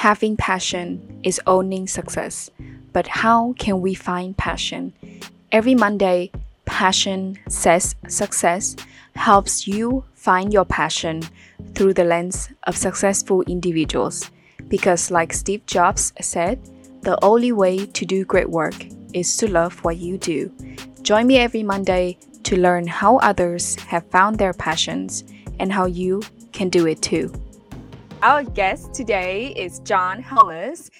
Having passion is owning success. But how can we find passion? Every Monday, Passion Sets Success helps you find your passion through the lens of successful individuals. Because, like Steve Jobs said, the only way to do great work is to love what you do. Join me every Monday to learn how others have found their passions and how you can do it too. Our guest today is Jon Helmus,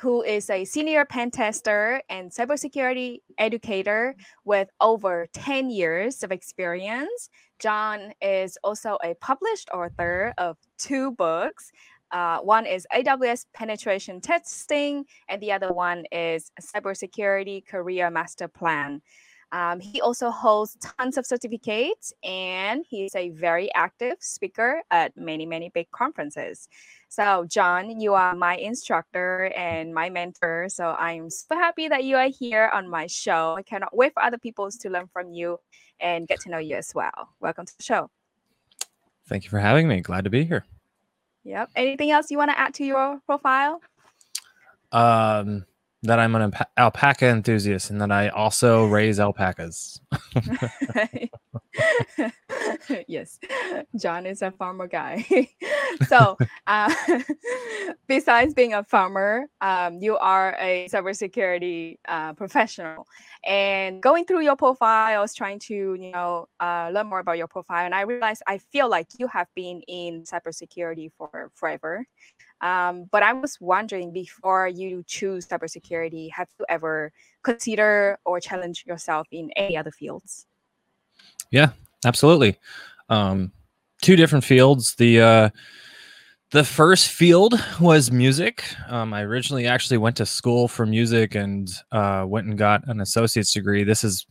who is a senior pen tester and cybersecurity educator with over 10 years of experience. Jon is also a published author of two books. Uh, one is AWS penetration testing, and the other one is cybersecurity career master plan. Um, he also holds tons of certificates and he's a very active speaker at many, many big conferences. So, Jon, you are my instructor and my mentor. So, I'm super happy that you are here on my show. I cannot wait for other people to learn from you and get to know you as well. Welcome to the show. Thank you for having me. Glad to be here. Yep. Anything else you want to add to your profile? Um, that I'm an alpaca enthusiast and that I also raise alpacas. yes, Jon is a farmer guy. so, uh, besides being a farmer, um, you are a cybersecurity uh, professional. And going through your profile, I was trying to, you know, uh, learn more about your profile, and I realized I feel like you have been in cybersecurity for forever. Um, but I was wondering before you choose cybersecurity, have you ever consider or challenge yourself in any other fields? Yeah, absolutely. Um, two different fields. The uh, the first field was music. Um, I originally actually went to school for music and uh, went and got an associate's degree. This is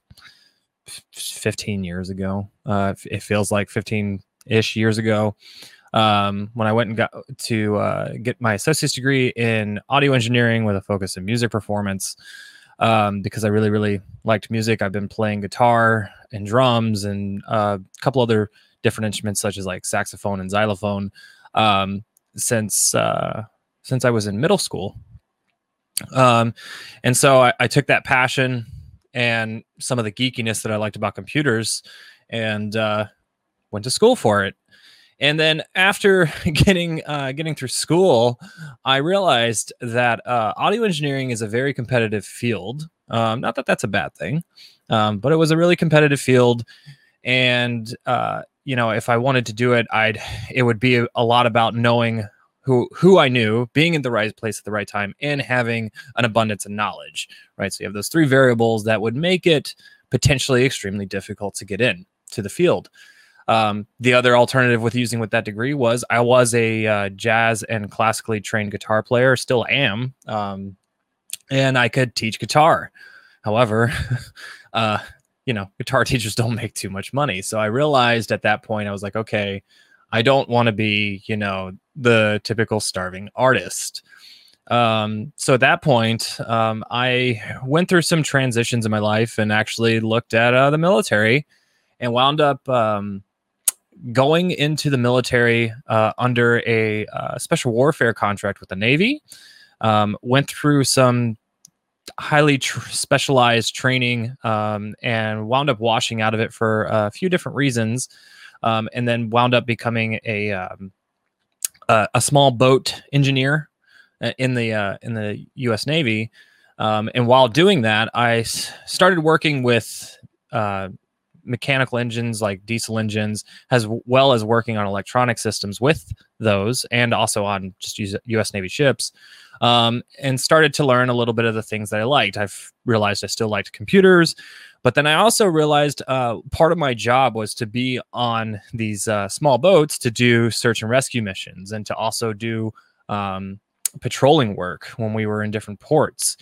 15 years ago. Uh, it feels like 15 ish years ago um, when I went and got to uh, get my associate's degree in audio engineering with a focus in music performance um, because I really, really liked music. I've been playing guitar and drums and uh, a couple other different instruments such as like saxophone and xylophone um, since uh, since I was in middle school. Um, and so I, I took that passion and some of the geekiness that I liked about computers and uh, went to school for it. And then after getting uh, getting through school, I realized that uh, audio engineering is a very competitive field. Um, not that that's a bad thing, um, but it was a really competitive field. And uh, you know, if I wanted to do it, I'd it would be a, lot about knowing who who I knew, being in the right place at the right time, and having an abundance of knowledge. Right. So you have those three variables that would make it potentially extremely difficult to get in to the field. Um, the other alternative with using with that degree was I was a uh, jazz and classically trained guitar player, still am, um, and I could teach guitar. However, uh, you know, guitar teachers don't make too much money. So I realized at that point, I was like, okay, I don't want to be, you know, the typical starving artist. Um, so at that point, um, I went through some transitions in my life and actually looked at uh, the military and wound up um, going into the military uh, under a uh, special warfare contract with the Navy. Um, went through some highly tr- specialized training um, and wound up washing out of it for a few different reasons. Um, and then wound up becoming a um, a, a, small boat engineer uh, in the uh, in the U.S. Navy. Um, and while doing that, I s- started working with uh, mechanical engines like diesel engines, as well as working on electronic systems with those, and also on just U.S. Navy ships. Um, and started to learn a little bit of the things that I liked. I've realized I still liked computers, but then I also realized uh, part of my job was to be on these uh, small boats to do search and rescue missions and to also do um, patrolling work when we were in different ports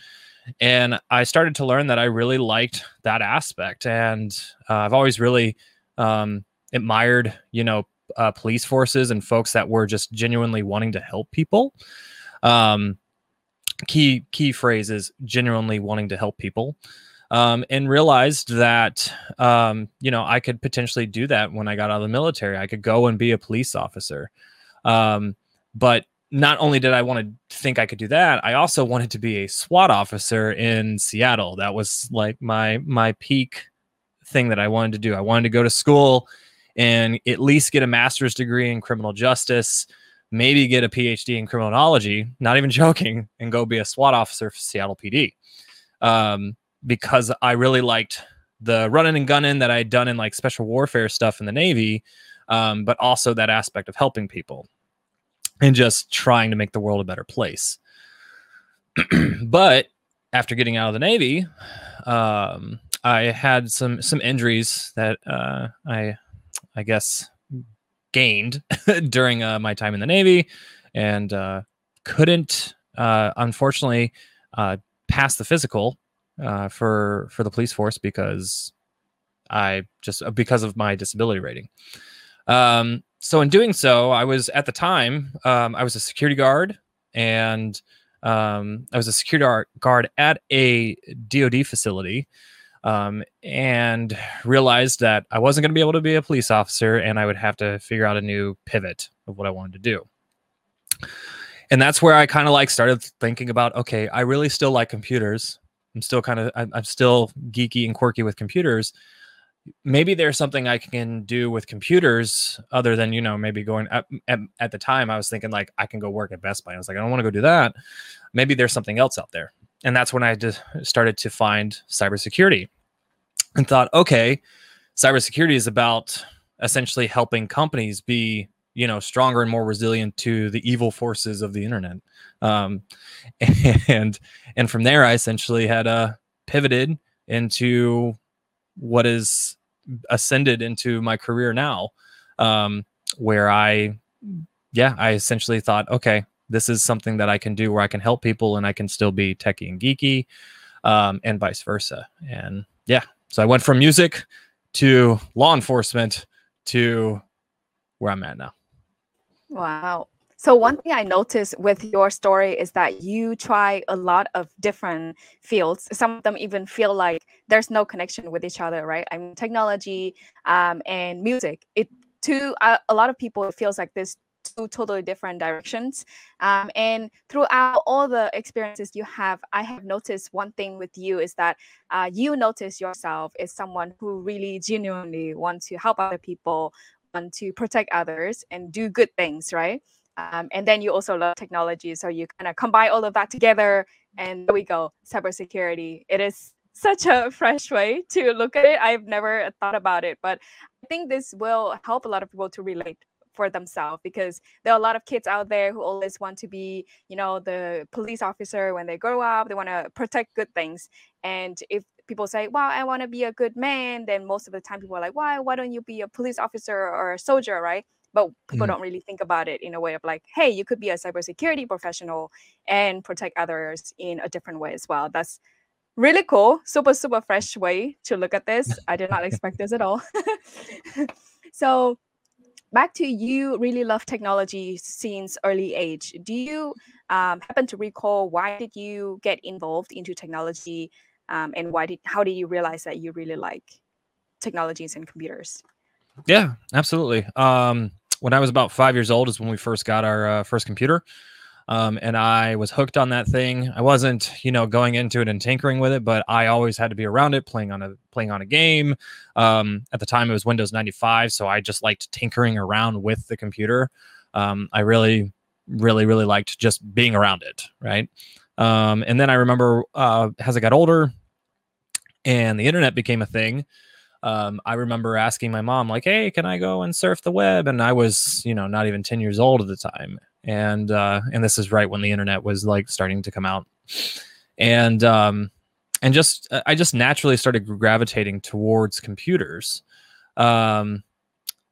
and I started to learn that I really liked that aspect, and uh, I've always really um, admired, you know, uh, police forces and folks that were just genuinely wanting to help people. Um, key key phrase is genuinely wanting to help people, um, and realized that um, you know I could potentially do that when I got out of the military. I could go and be a police officer, um, but not only did I want to think I could do that, I also wanted to be a SWAT officer in Seattle. That was like my my peak thing that I wanted to do. I wanted to go to school and at least get a master's degree in criminal justice, maybe get a PhD in criminology, not even joking, and go be a SWAT officer for Seattle PD. Um, because I really liked the running and gunning that I had done in like special warfare stuff in the Navy, um, but also that aspect of helping people and just trying to make the world a better place. but after getting out of the Navy, um, I had some some injuries that uh, I I guess gained during uh, my time in the Navy, and uh, couldn't uh, unfortunately uh, pass the physical uh, for for the police force because I just because of my disability rating. Um, so in doing so, I was at the time um, I was a security guard and um, I was a security guard at a DoD facility. Um, and realized that I wasn't going to be able to be a police officer and I would have to figure out a new pivot of what I wanted to do. And that's where I kind of like started thinking about okay, I really still like computers. I'm still kind of, I'm, I'm still geeky and quirky with computers maybe there's something I can do with computers other than, you know, maybe going at, at, at, the time I was thinking like I can go work at Best Buy. I was like, I don't want to go do that. Maybe there's something else out there. And that's when I just started to find cybersecurity and thought, okay, cybersecurity is about essentially helping companies be, you know, stronger and more resilient to the evil forces of the internet. Um, and, and from there, I essentially had uh, pivoted into what is ascended into my career now, um, where I, yeah, I essentially thought, okay, this is something that I can do where I can help people and I can still be techie and geeky, um, and vice versa. And yeah, so I went from music to law enforcement to where I'm at now. Wow. So one thing I noticed with your story is that you try a lot of different fields. Some of them even feel like there's no connection with each other, right? I mean, technology um, and music. It to uh, a lot of people it feels like this two totally different directions. Um, and throughout all the experiences you have, I have noticed one thing with you is that uh, you notice yourself as someone who really genuinely wants to help other people, want to protect others, and do good things, right? Um, and then you also love technology. So you kind of combine all of that together and there we go, cybersecurity. It is such a fresh way to look at it. I've never thought about it, but I think this will help a lot of people to relate for themselves because there are a lot of kids out there who always want to be, you know, the police officer when they grow up. They want to protect good things. And if people say, "Wow, I want to be a good man," then most of the time people are like, "Why? Why don't you be a police officer or a soldier?" Right? But people mm. don't really think about it in a way of like hey you could be a cybersecurity professional and protect others in a different way as well. That's really cool. Super super fresh way to look at this. I did not expect this at all. So back to you really love technology since early age. Do you um, happen to recall why did you get involved into technology um, and why did how did you realize that you really like technologies and computers? Yeah absolutely. Um, when I was about five years old is when we first got our uh, first computer. Um, and I was hooked on that thing. I wasn't, you know, going into it and tinkering with it, but I always had to be around it, playing on a playing on a game. Um, at the time, it was Windows ninety five, so I just liked tinkering around with the computer. Um, I really, really, really liked just being around it, right? Um, and then I remember uh, as I got older, and the internet became a thing um, I remember asking my mom, like, "Hey, can I go and surf the web?" And I was, you know, not even ten years old at the time, and uh, and this is right when the internet was like starting to come out, and um, and just I just naturally started gravitating towards computers, um,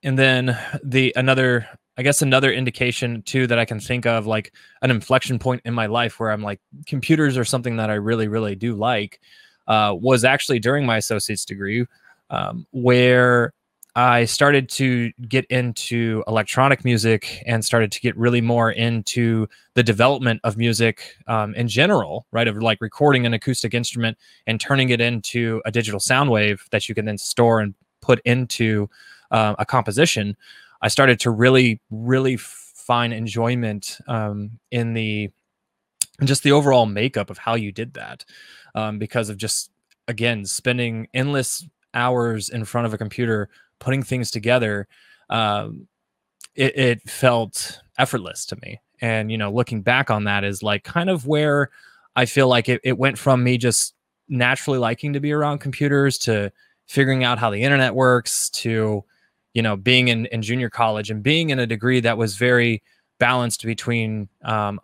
and then the another I guess another indication too that I can think of like an inflection point in my life where I'm like computers are something that I really really do like uh, was actually during my associate's degree um, where I started to get into electronic music and started to get really more into the development of music um, in general, right? Of like recording an acoustic instrument and turning it into a digital sound wave that you can then store and put into uh, a composition. I started to really, really find enjoyment um, in the just the overall makeup of how you did that um, because of just again spending endless hours in front of a computer putting things together um, it, it felt effortless to me. And you know looking back on that is like kind of where i feel like it, it went from me just naturally liking to be around computers to figuring out how the internet works to you know being in, in junior college and being in a degree that was very balanced between um,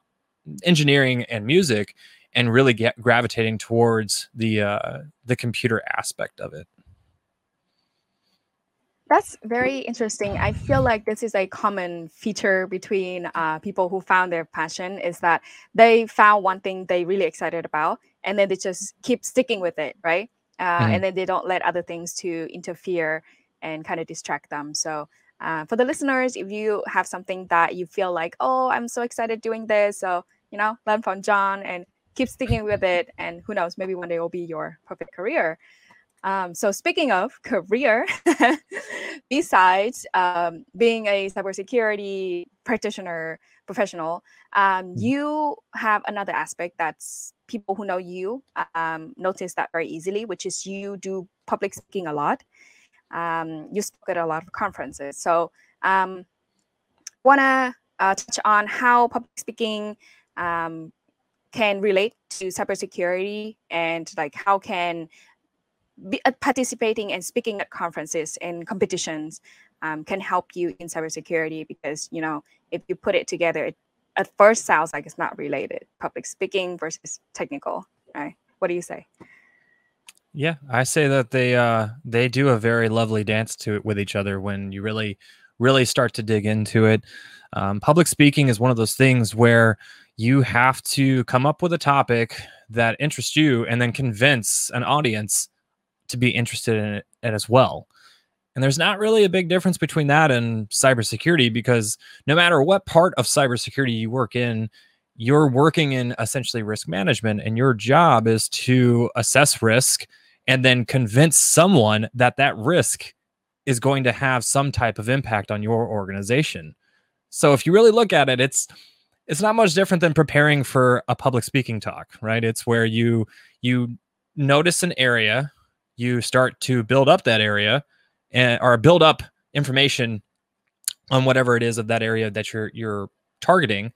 engineering and music and really get gravitating towards the uh, the computer aspect of it that's very interesting. I feel like this is a common feature between uh, people who found their passion is that they found one thing they really excited about, and then they just keep sticking with it, right? Uh, mm. And then they don't let other things to interfere and kind of distract them. So uh, for the listeners, if you have something that you feel like, oh, I'm so excited doing this, so you know, learn from Jon and keep sticking with it, and who knows, maybe one day it will be your perfect career. Um, so speaking of career, besides um, being a cybersecurity practitioner professional, um, mm-hmm. you have another aspect that's people who know you um, notice that very easily, which is you do public speaking a lot. Um, you spoke at a lot of conferences. So um, wanna uh, touch on how public speaking um, can relate to cybersecurity and like how can uh, participating and speaking at conferences and competitions um, can help you in cybersecurity because you know if you put it together, it at first sounds like it's not related. Public speaking versus technical, right? What do you say? Yeah, I say that they uh, they do a very lovely dance to it with each other when you really really start to dig into it. Um, public speaking is one of those things where you have to come up with a topic that interests you and then convince an audience to be interested in it, as well. And there's not really a big difference between that and cybersecurity because no matter what part of cybersecurity you work in, you're working in essentially risk management, and your job is to assess risk and then convince someone that that risk is going to have some type of impact on your organization. So if you really look at it, it's it's not much different than preparing for a public speaking talk, right? It's where you you notice an area you start to build up that area and or build up information on whatever it is of that area that you're you're targeting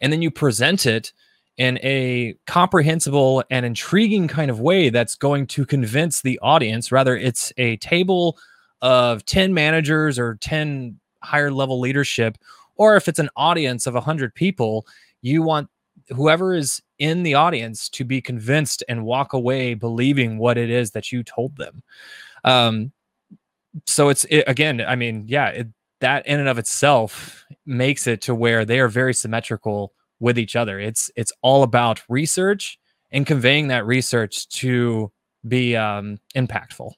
and then you present it in a comprehensible and intriguing kind of way that's going to convince the audience. Rather it's a table of 10 managers or 10 higher level leadership or if it's an audience of 100 people you want whoever is in the audience to be convinced and walk away believing what it is that you told them. Um, so it's it, again, I mean, yeah, it, that in and of itself makes it to where they are very symmetrical with each other. It's it's all about research and conveying that research to be um, impactful.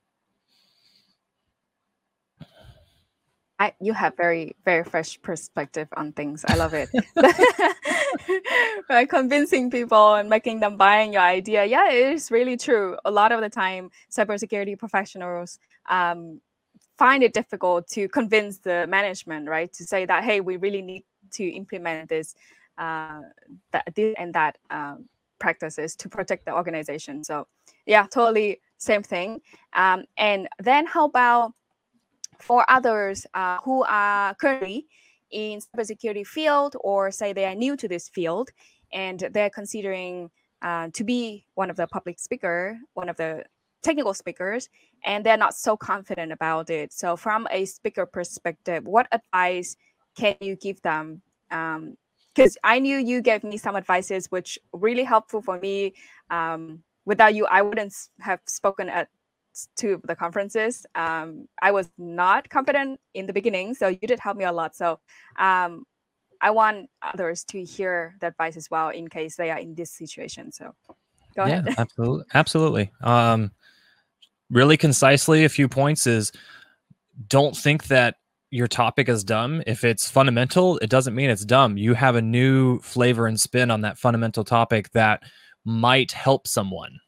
I, you have very very fresh perspective on things. I love it. By convincing people and making them buying your idea. Yeah, it is really true. A lot of the time, cybersecurity professionals um, find it difficult to convince the management, right, to say that hey, we really need to implement this, uh, that this and that um, practices to protect the organization. So yeah, totally same thing. Um, and then how about for others uh, who are currently in cybersecurity field or say they are new to this field and they're considering uh, to be one of the public speaker, one of the technical speakers, and they're not so confident about it. So from a speaker perspective, what advice can you give them? Because um, I knew you gave me some advices which really helpful for me. Um, without you, I wouldn't have spoken at to the conferences. Um, I was not confident in the beginning, so you did help me a lot. So um, I want others to hear the advice as well in case they are in this situation. So go yeah, ahead. absolutely, absolutely. Um, really concisely, a few points is don't think that your topic is dumb. If it's fundamental, it doesn't mean it's dumb. You have a new flavor and spin on that fundamental topic that might help someone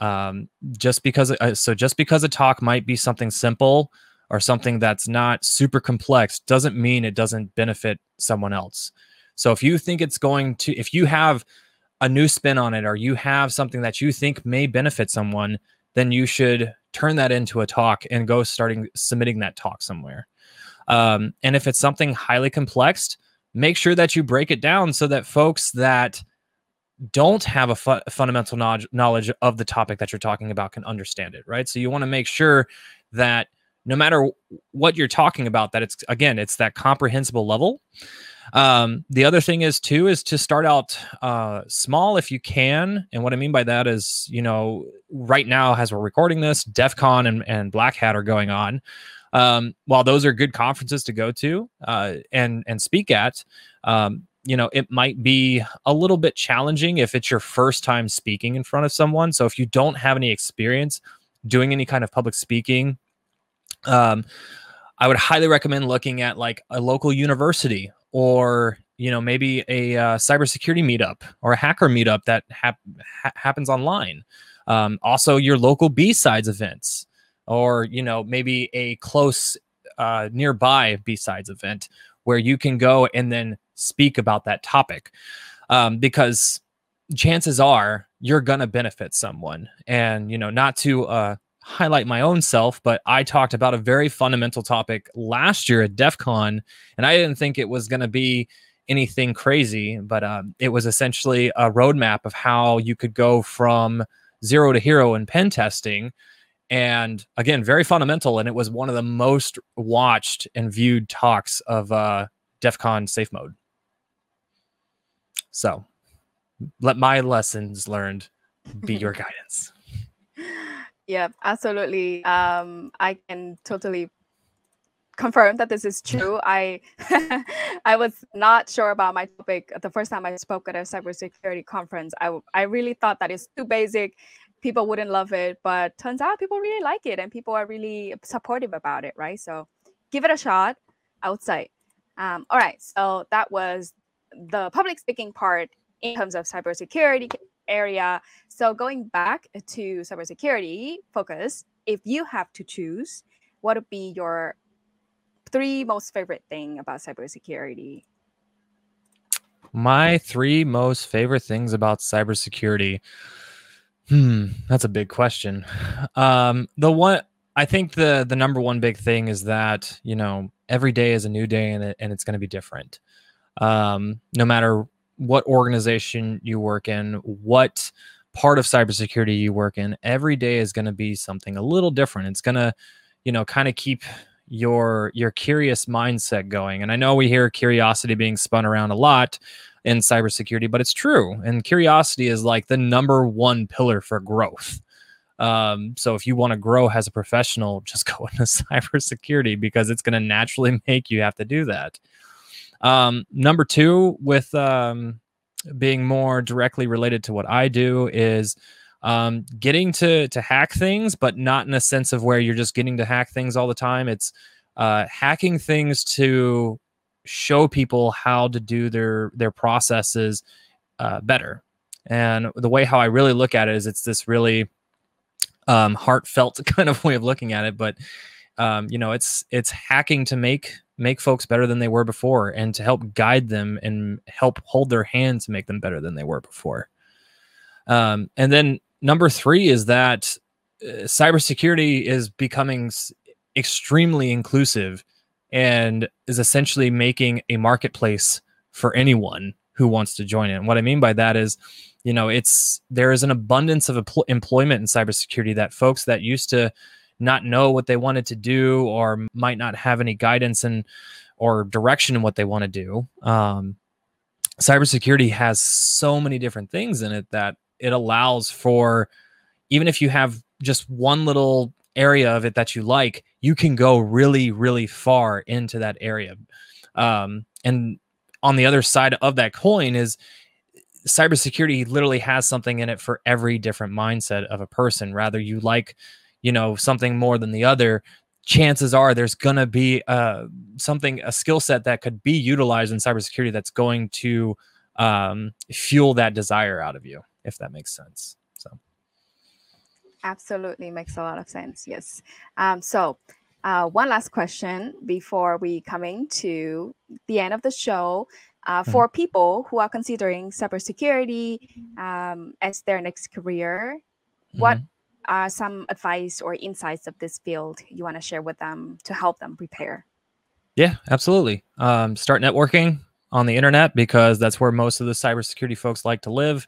um, just because uh, so just because a talk might be something simple or something that's not super complex doesn't mean it doesn't benefit someone else. So if you think it's going to, if you have a new spin on it or you have something that you think may benefit someone, then you should turn that into a talk and go starting submitting that talk somewhere. Um, and if it's something highly complex, make sure that you break it down so that folks that don't have a fu- fundamental knowledge, knowledge of the topic that you're talking about can understand it, right? So you want to make sure that no matter what you're talking about, that it's again, it's that comprehensible level. Um, the other thing is too is to start out uh, small if you can, and what I mean by that is, you know, right now as we're recording this, DEF CON and, and Black Hat are going on. Um, while those are good conferences to go to uh, and and speak at, um, you know, it might be a little bit challenging if it's your first time speaking in front of someone. So if you don't have any experience doing any kind of public speaking, um, I would highly recommend looking at like a local university or you know maybe a uh, cybersecurity meetup or a hacker meetup that hap- ha- happens online. Um, also, your local BSides events or you know maybe a close uh, nearby BSides event where you can go and then speak about that topic um, because chances are you're gonna benefit someone. And you know not to uh, highlight my own self but i talked about a very fundamental topic last year at DEF CON and i didn't think it was gonna be anything crazy but um, it was essentially a roadmap of how you could go from zero to hero in pen testing and again very fundamental and it was one of the most watched and viewed talks of uh DEF CON safe mode so let my lessons learned be your guidance. Yeah absolutely. Um i can totally confirm that this is true. I i was not sure about my topic the first time i spoke at a cybersecurity conference. I i really thought that it's too basic. People wouldn't love it, but turns out people really like it and people are really supportive about it, right? So give it a shot, I would say. Um, all right, so that was the public speaking part in terms of cybersecurity area. So going back to cybersecurity focus, if you have to choose, what would be your three most favorite thing about cybersecurity? My three most favorite things about cybersecurity. Hmm, that's a big question. Um, the one I think the the number one big thing is that you know every day is a new day and it, and it's going to be different. Um, no matter what organization you work in, what part of cybersecurity you work in, every day is going to be something a little different. It's going to, you know, kind of keep your your curious mindset going. And I know we hear curiosity being spun around a lot, in cybersecurity, but it's true. And curiosity is like the number one pillar for growth. Um, so if you want to grow as a professional, just go into cybersecurity because it's going to naturally make you have to do that. Um, number two, with um, being more directly related to what I do, is um, getting to to hack things, but not in a sense of where you're just getting to hack things all the time. It's uh, hacking things to show people how to do their their processes uh, better. And the way how I really look at it is it's this really um, heartfelt kind of way of looking at it. But um, you know, it's it's hacking to make make folks better than they were before, and to help guide them and help hold their hand to make them better than they were before. Um, and then number three is that uh, cybersecurity is becoming s- extremely inclusive and is essentially making a marketplace for anyone who wants to join it. And what I mean by that is, you know, it's there is an abundance of empl- employment in cybersecurity that folks that used to not know what they wanted to do or might not have any guidance and or direction in what they want to do. Um, cybersecurity has so many different things in it that it allows for even if you have just one little area of it that you like, you can go really, really far into that area. Um, and on the other side of that coin is cybersecurity literally has something in it for every different mindset of a person. Rather, you like, you know, something more than the other, chances are there's going to be uh, something, a skill set that could be utilized in cybersecurity that's going to um, fuel that desire out of you, if that makes sense. so Absolutely makes a lot of sense. Yes. Um, so uh, one last question before we coming to the end of the show. Uh, mm-hmm. for people who are considering cybersecurity um, as their next career, mm-hmm. Are some advice or insights of this field you want to share with them to help them prepare? Yeah, absolutely. Um, start networking on the internet because that's where most of the cybersecurity folks like to live.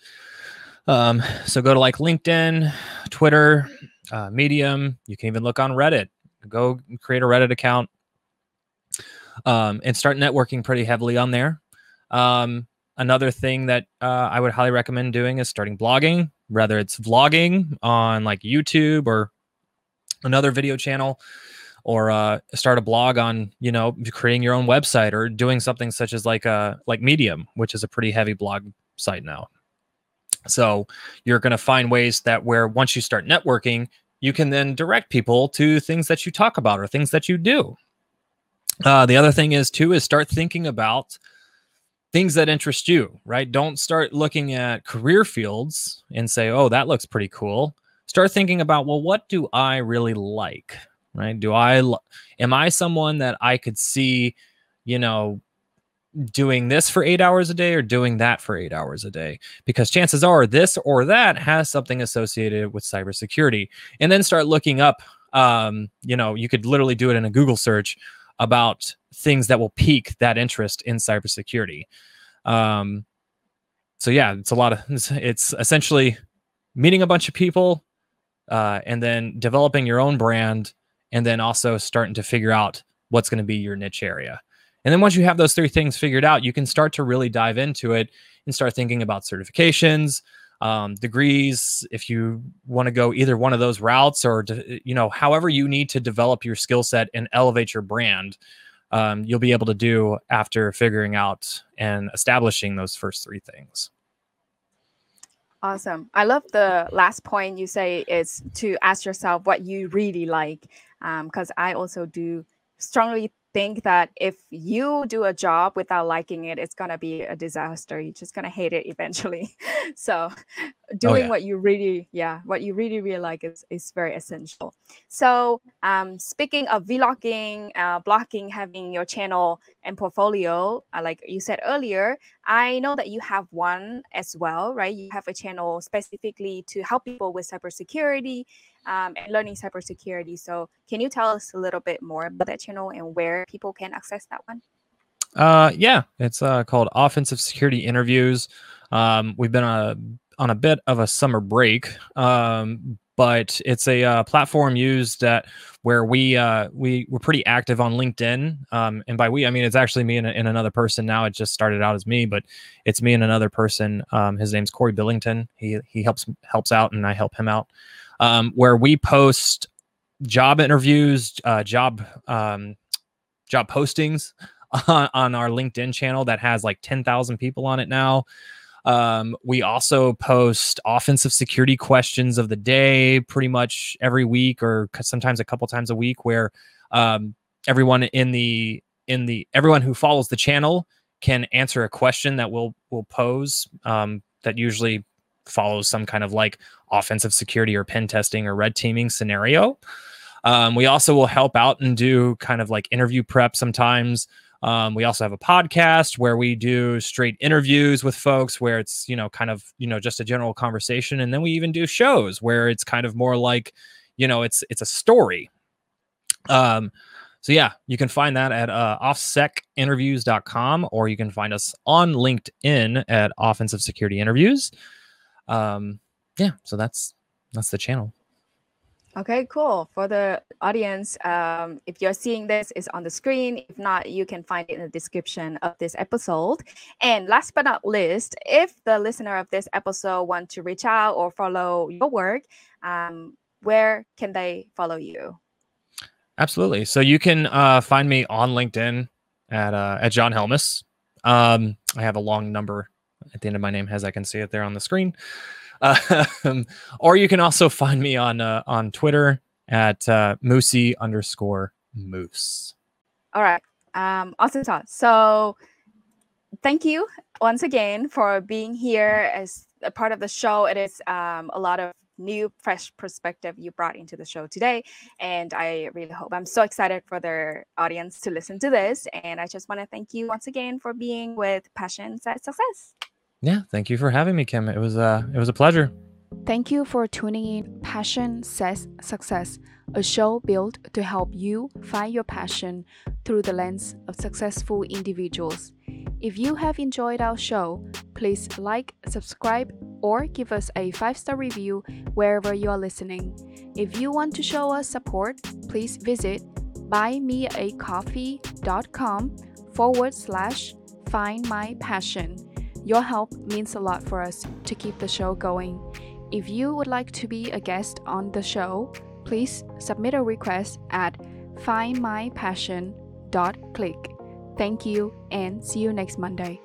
Um, so go to like LinkedIn, Twitter, uh, Medium. You can even look on Reddit. Go create a Reddit account um, and start networking pretty heavily on there. Um, another thing that uh, I would highly recommend doing is starting blogging, whether it's vlogging on like YouTube or another video channel or uh, start a blog on you know creating your own website or doing something such as like uh like medium which is a pretty heavy blog site now. So you're going to find ways that where once you start networking you can then direct people to things that you talk about or things that you do. Uh, the other thing is too is start thinking about things that interest you right don't start looking at career fields and say oh that looks pretty cool start thinking about well what do i really like right? Do I am I someone that I could see, you know, doing this for 8 hours a day or doing that for 8 hours a day? Because chances are this or that has something associated with cybersecurity. And then start looking up um, you know, you could literally do it in a Google search about things that will pique that interest in cybersecurity. Um, so yeah, it's a lot of it's, it's essentially meeting a bunch of people uh, and then developing your own brand and then also starting to figure out what's going to be your niche area. And then once you have those three things figured out, you can start to really dive into it and start thinking about certifications, um, degrees. If you want to go either one of those routes, or to, you know, however you need to develop your skill set and elevate your brand, um, you'll be able to do after figuring out and establishing those first three things. Awesome. I love the last point you say is to ask yourself what you really like because um, I also do strongly think that if you do a job without liking it, it's gonna be a disaster. You're just gonna hate it eventually. so doing oh, yeah. what you really, yeah, what you really really like is is very essential. So um, speaking of vlogging, uh, blogging, having your channel and portfolio, uh, like you said earlier, I know that you have one as well, right? You have a channel specifically to help people with cybersecurity um, and learning cybersecurity. So, can you tell us a little bit more about that channel and where people can access that one? Uh, yeah, it's uh, called Offensive Security Interviews. Um, we've been a, on a bit of a summer break, um, but it's a uh, platform used that where we uh, we we're pretty active on LinkedIn. Um, and by we, I mean it's actually me and, and, another person. Now it just started out as me, but it's me and another person. Um, his name's Corey Billington. He he helps helps out, and I help him out um, where we post job interviews, uh, job um, job postings on, on, our LinkedIn channel that has like 10,000 people on it now. Um, we also post offensive security questions of the day pretty much every week or sometimes a couple times a week where um, everyone in the in the everyone who follows the channel can answer a question that we'll we'll pose um, that usually follows some kind of like offensive security or pen testing or red teaming scenario. Um, we also will help out and do kind of like interview prep sometimes. Um, we also have a podcast where we do straight interviews with folks where it's, you know, kind of, you know, just a general conversation. And then we even do shows where it's kind of more like, you know, it's it's a story. Um, so yeah, you can find that at uh, offsecinterviews.com or you can find us on LinkedIn at Offensive Security Interviews um, yeah, so that's that's the channel. Okay, cool. For the audience, um, if you're seeing this, is on the screen. If not, you can find it in the description of this episode. And last but not least, if the listener of this episode want to reach out or follow your work, um, where can they follow you? Absolutely. So you can uh, find me on LinkedIn at uh, at Jon Helmus. Um, I have a long number at the end of my name, as I can see it there on the screen. Um, or you can also find me on uh, on Twitter at uh, Moosey underscore Moose. All right. Um, awesome. So thank you once again for being here as a part of the show. It is um, a lot of new, fresh perspective you brought into the show today. And I really hope I'm so excited for their audience to listen to this. And I just want to thank you once again for being with Passion Sets Success. Yeah, thank you for having me, Kim. It was uh, it was a pleasure. Thank you for tuning in Passion Sets Success, a show built to help you find your passion through the lens of successful individuals. If you have enjoyed our show, please like, subscribe, or give us a five star review wherever you are listening. If you want to show us support, please visit buymeacoffee.com forward slash find my passion. Your help means a lot for us to keep the show going. If you would like to be a guest on the show, please submit a request at findmypassion.click. Thank you and see you next Monday.